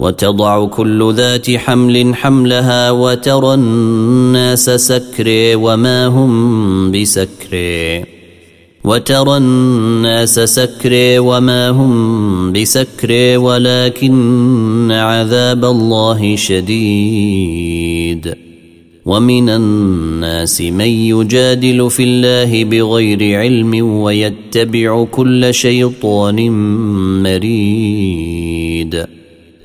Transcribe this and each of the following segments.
وتضع كل ذات حمل حملها وترى الناس سكري وما هم بسكري. وترى الناس سكري وما هم بسكري ولكن عذاب الله شديد. ومن الناس من يجادل في الله بغير علم ويتبع كل شيطان مريد.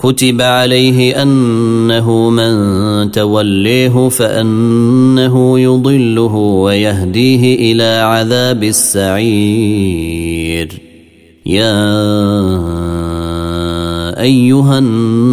كتب عليه أنه من توليه فأنه يضله ويهديه إلى عذاب السعير. يا أيها الناس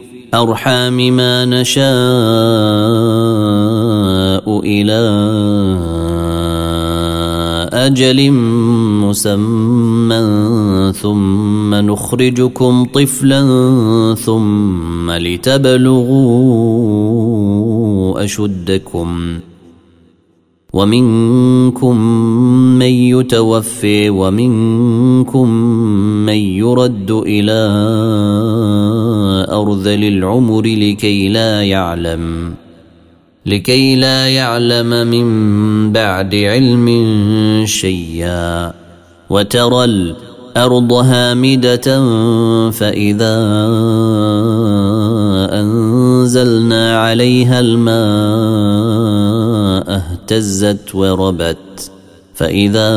الارحام ما نشاء إلى أجل مسمى ثم نخرجكم طفلا ثم لتبلغوا أشدكم ومنكم من يتوفي ومنكم من يرد إلى أرذل العمر لكي لا يعلم لكي لا يعلم من بعد علم شيئا. وترى الأرض هامدة فإذا أنزلنا عليها الماء اهتزت وربت فإذا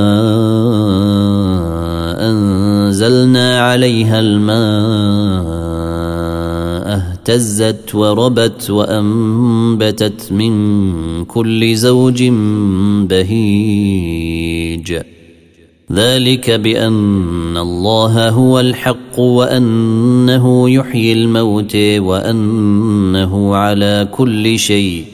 أنزلنا عليها الماء اهتزت وربت وأنبتت من كل زوج بهيج ذلك بأن الله هو الحق وأنه يحيي الموت وأنه على كل شيء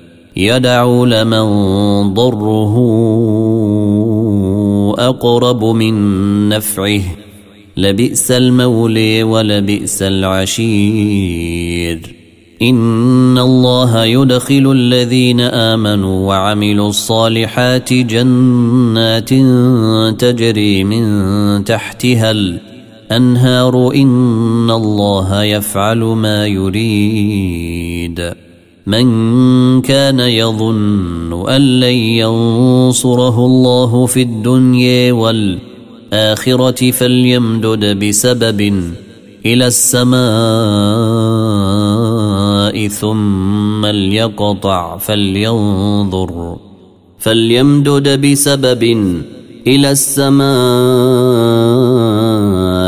يدعو لمن ضره أقرب من نفعه. لبئس المولي ولبئس العشير. إن الله يدخل الذين آمنوا وعملوا الصالحات جنات تجري من تحتها الأنهار. إن الله يفعل ما يريد. من كان يظن أن لن ينصره الله في الدنيا والآخرة فليمدد بسبب إلى السماء ثم ليقطع فلينظر فليمدد بسبب إلى السماء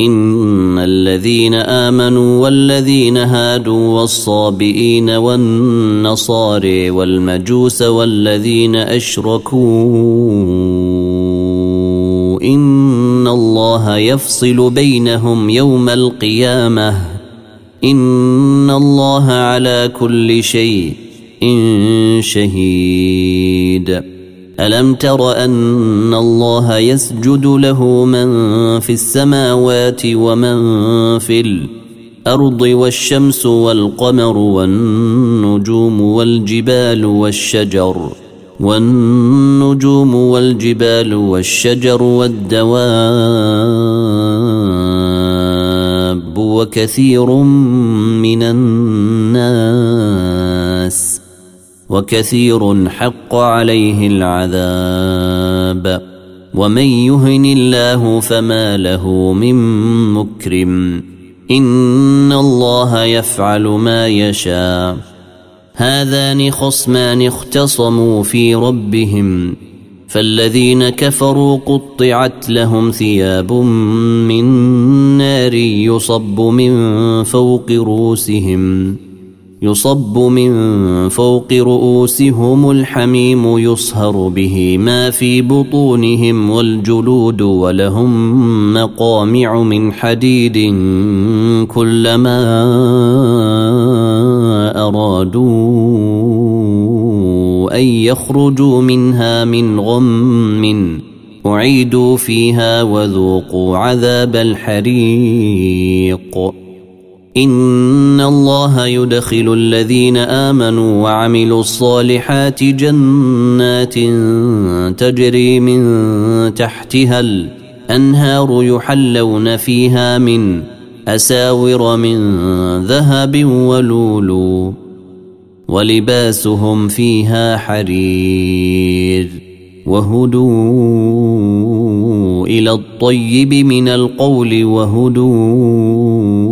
إن الذين آمنوا والذين هادوا والصابئين والنصاري والمجوس والذين أشركوا إن الله يفصل بينهم يوم القيامة إن الله على كل شيء شهيد ألم تر أن الله يسجد له من في السماوات ومن في الأرض والشمس والقمر والنجوم والجبال والشجر والنجوم والجبال والشجر والدواب وكثير من الناس وكثير حق عليه العذاب. ومن يهن الله فما له من مكرم. إن الله يفعل ما يشاء. هذان خصمان اختصموا في ربهم. فالذين كفروا قطعت لهم ثياب من نار يصب من فوق رؤوسهم. يصب من فوق رؤوسهم الحميم يصهر به ما في بطونهم والجلود ولهم مقامع من حديد كلما أرادوا أن يخرجوا منها من غم أعيدوا فيها وذوقوا عذاب الحريق. ان الله يدخل الذين امنوا وعملوا الصالحات جنات تجري من تحتها الانهار يحلون فيها من اساور من ذهب ولولو ولباسهم فيها حرير وهدوا إلى الطيب من القول وهدوا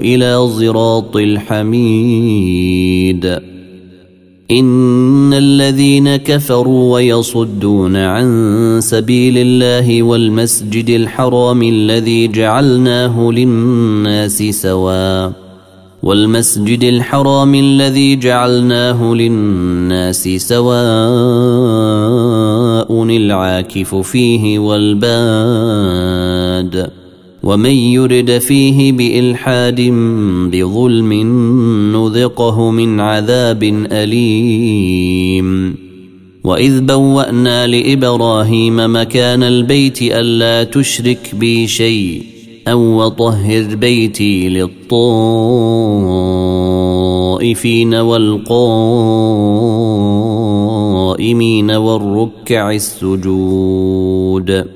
إلى صراط الحميد. إن الذين كفروا ويصدون عن سبيل الله والمسجد الحرام الذي جعلناه للناس سواء والمسجد الحرام الذي جعلناه للناس سواء العاكف فيه والباد. ومن يرد فيه بإلحاد بظلم نذقه من عذاب أليم. وإذ بوأنا لإبراهيم مكان البيت ألا تشرك بي شيء أو وطهر بيتي للطائفين والقائمين والركع السجود.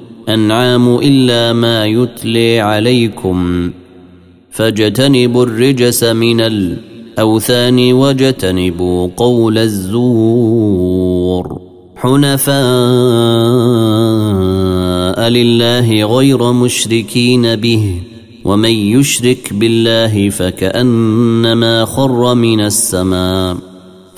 الأنعام إلا ما يتلي عليكم فاجتنبوا الرجس من الأوثان واجتنبوا قول الزور حنفاء لله غير مشركين به ومن يشرك بالله فكأنما خر من السماء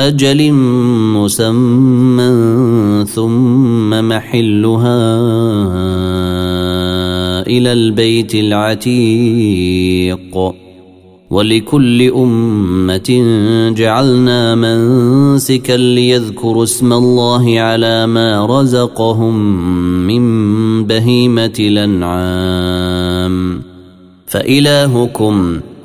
أجل مسمى ثم محلها إلى البيت العتيق. ولكل أمة جعلنا منسكا ليذكروا اسم الله على ما رزقهم من بهيمة الأنعام. فإلهكم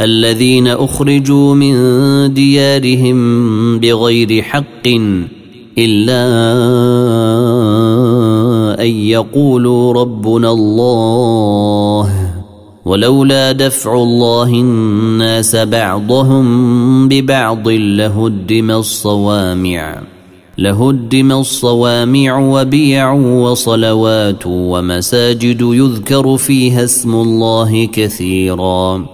الذين أخرجوا من ديارهم بغير حق إلا أن يقولوا ربنا الله. ولولا دفع الله الناس بعضهم ببعض لهدم الصوامع لهدم الصوامع وبيع وصلوات ومساجد يذكر فيها اسم الله كثيرا.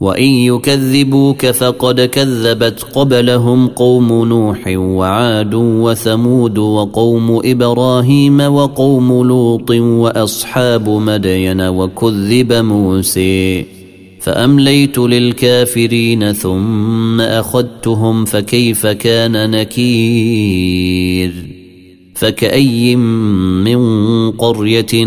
وان يكذبوك فقد كذبت قبلهم قوم نوح وعاد وثمود وقوم إبراهيم وقوم لوط واصحاب مدين وكذب موسى فامليت للكافرين ثم اخذتهم فكيف كان نكير فكاي من قريه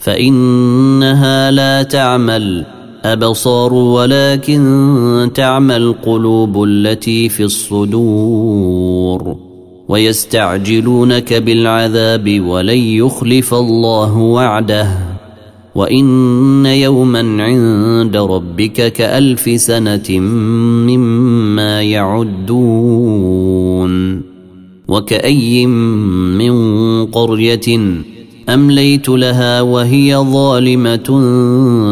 فإنها لا تعمى أبصار ولكن تعمى القلوب التي في الصدور ويستعجلونك بالعذاب ولن يخلف الله وعده وإن يوما عند ربك كألف سنة مما يعدون وكأي من قرية أمليت لها وهي ظالمة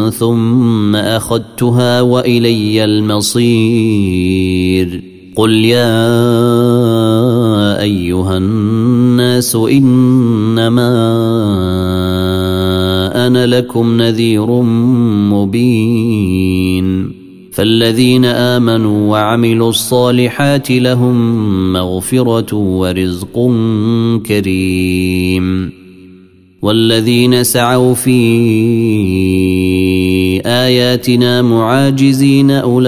ثم أخذتها وإلي المصير قل يا أيها الناس إنما أنا لكم نذير مبين فالذين آمنوا وعملوا الصالحات لهم مغفرة ورزق كريم والذين سعوا في آياتنا معاجزين أولئك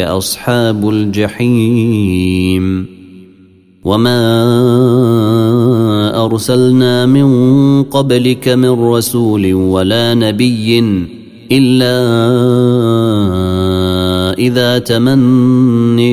أصحاب الجحيم. وما أرسلنا من قبلك من رسول ولا نبي إلا إذا تمني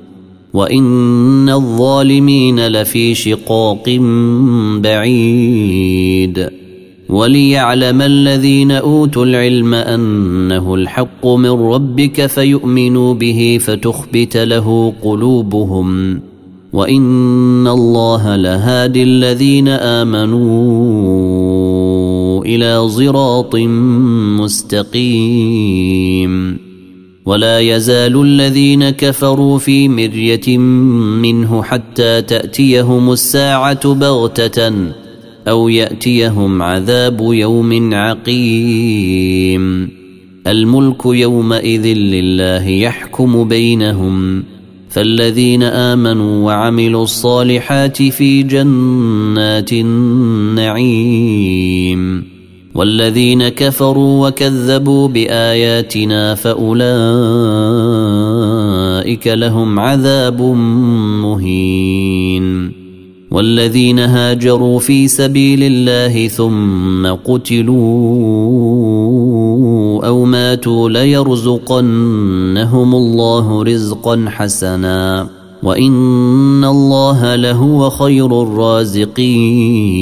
وان الظالمين لفي شقاق بعيد وليعلم الذين اوتوا العلم انه الحق من ربك فيؤمنوا به فتخبت له قلوبهم وان الله لهادي الذين امنوا إلى صراط مستقيم ولا يزال الذين كفروا في مرية منه حتى تأتيهم الساعة بغتة أو يأتيهم عذاب يوم عقيم. الملك يومئذ لله يحكم بينهم. فالذين آمنوا وعملوا الصالحات في جنات النعيم. والذين كفروا وكذبوا بآياتنا فأولئك لهم عذاب مهين. والذين هاجروا في سبيل الله ثم قتلوا أو ماتوا ليرزقنهم الله رزقا حسنا. وإن الله لهو خير الرازقين.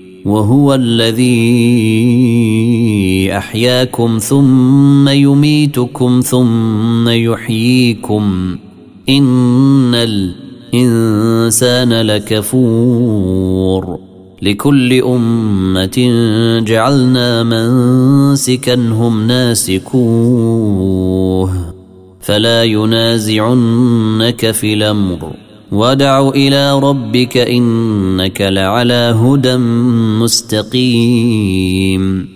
وهو الذي أحياكم ثم يميتكم ثم يحييكم. إن الإنسان لكفور. لكل أمة جعلنا منسكا هم ناسكوه. فلا ينازعنك في الأمر. ودع إلى ربك انك لعلى هدى مستقيم.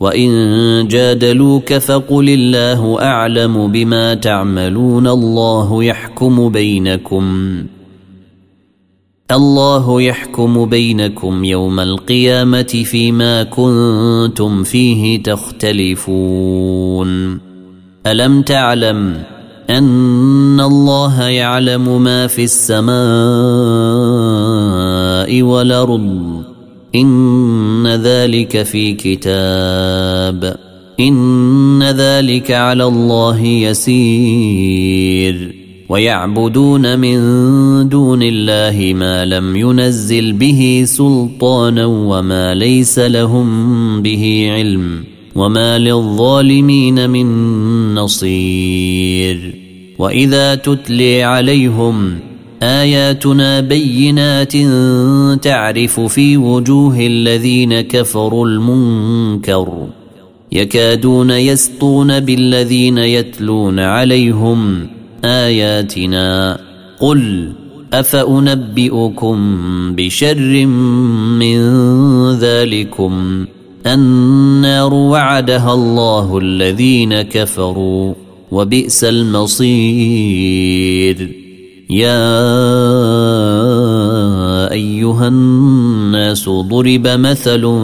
وان جادلوك فقل الله اعلم بما تعملون الله يحكم بينكم. الله يحكم بينكم يوم القيامه فيما كنتم فيه تختلفون. الم تعلم أن الله يعلم ما في السماء والأرض. إن ذلك في كتاب. إن ذلك على الله يسير. ويعبدون من دون الله ما لم ينزل به سلطانا وما ليس لهم به علم. وما للظالمين من نصير. واذا تتلي عليهم اياتنا بينات تعرف في وجوه الذين كفروا المنكر يكادون يسطون بالذين يتلون عليهم اياتنا قل افانبئكم بشر من ذلكم النار وعدها الله الذين كفروا وبئس المصير. يا أيها الناس ضرب مثل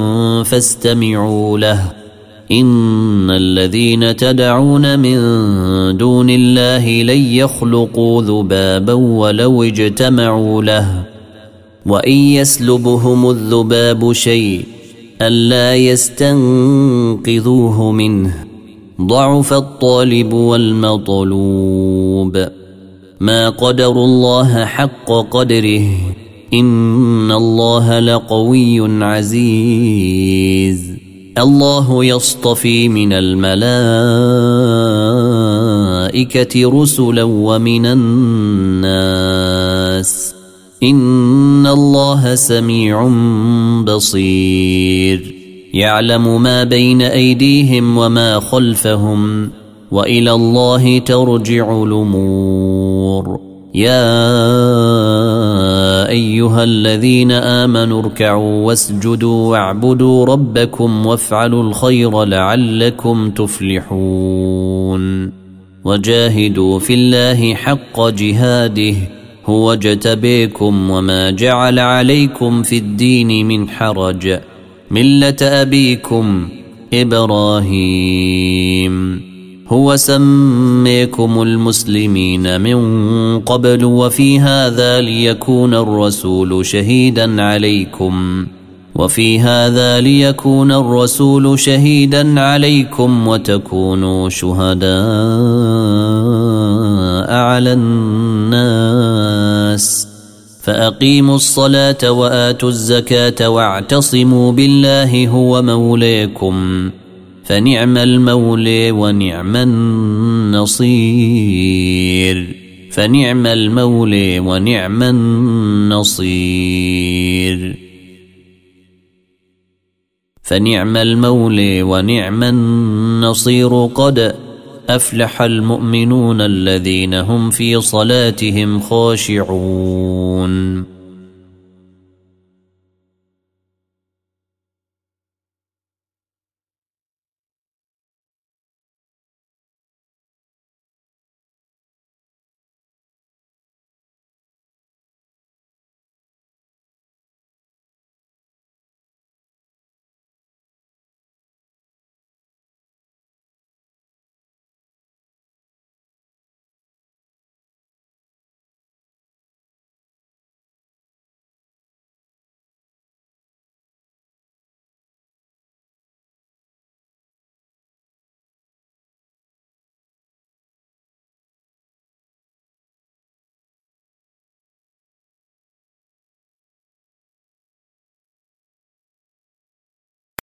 فاستمعوا له. إن الذين تدعون من دون الله لن يخلقوا ذبابا ولو اجتمعوا له. وإن يسلبهم الذباب شيء ألا يستنقذوه منه. ضعف الطالب والمطلوب. ما قدر الله حق قدره. إن الله لقوي عزيز. الله يصطفي من الملائكة رسلا ومن الناس. إن الله سميع بصير. يعلم ما بين أيديهم وما خلفهم وإلى الله ترجع الأمور. يا أيها الذين آمنوا اركعوا واسجدوا واعبدوا ربكم وافعلوا الخير لعلكم تفلحون. وجاهدوا في الله حق جهاده هو اجتبيكم وما جعل عليكم في الدين من حرج. مله ابيكم إبراهيم. هو سميكم المسلمين من قبل وفي هذا ليكون الرسول شهيدا عليكم. وفي هذا ليكون الرسول شهيدا عليكم وتكونوا شهداء على الناس. فأقيموا الصلاة وآتوا الزكاة واعتصموا بالله هو موليكم فنعم المولي ونعم النصير فنعم المولي ونعم النصير فنعم المولي ونعم النصير قد أفلح المؤمنون الذين هم في صلاتهم خاشعون.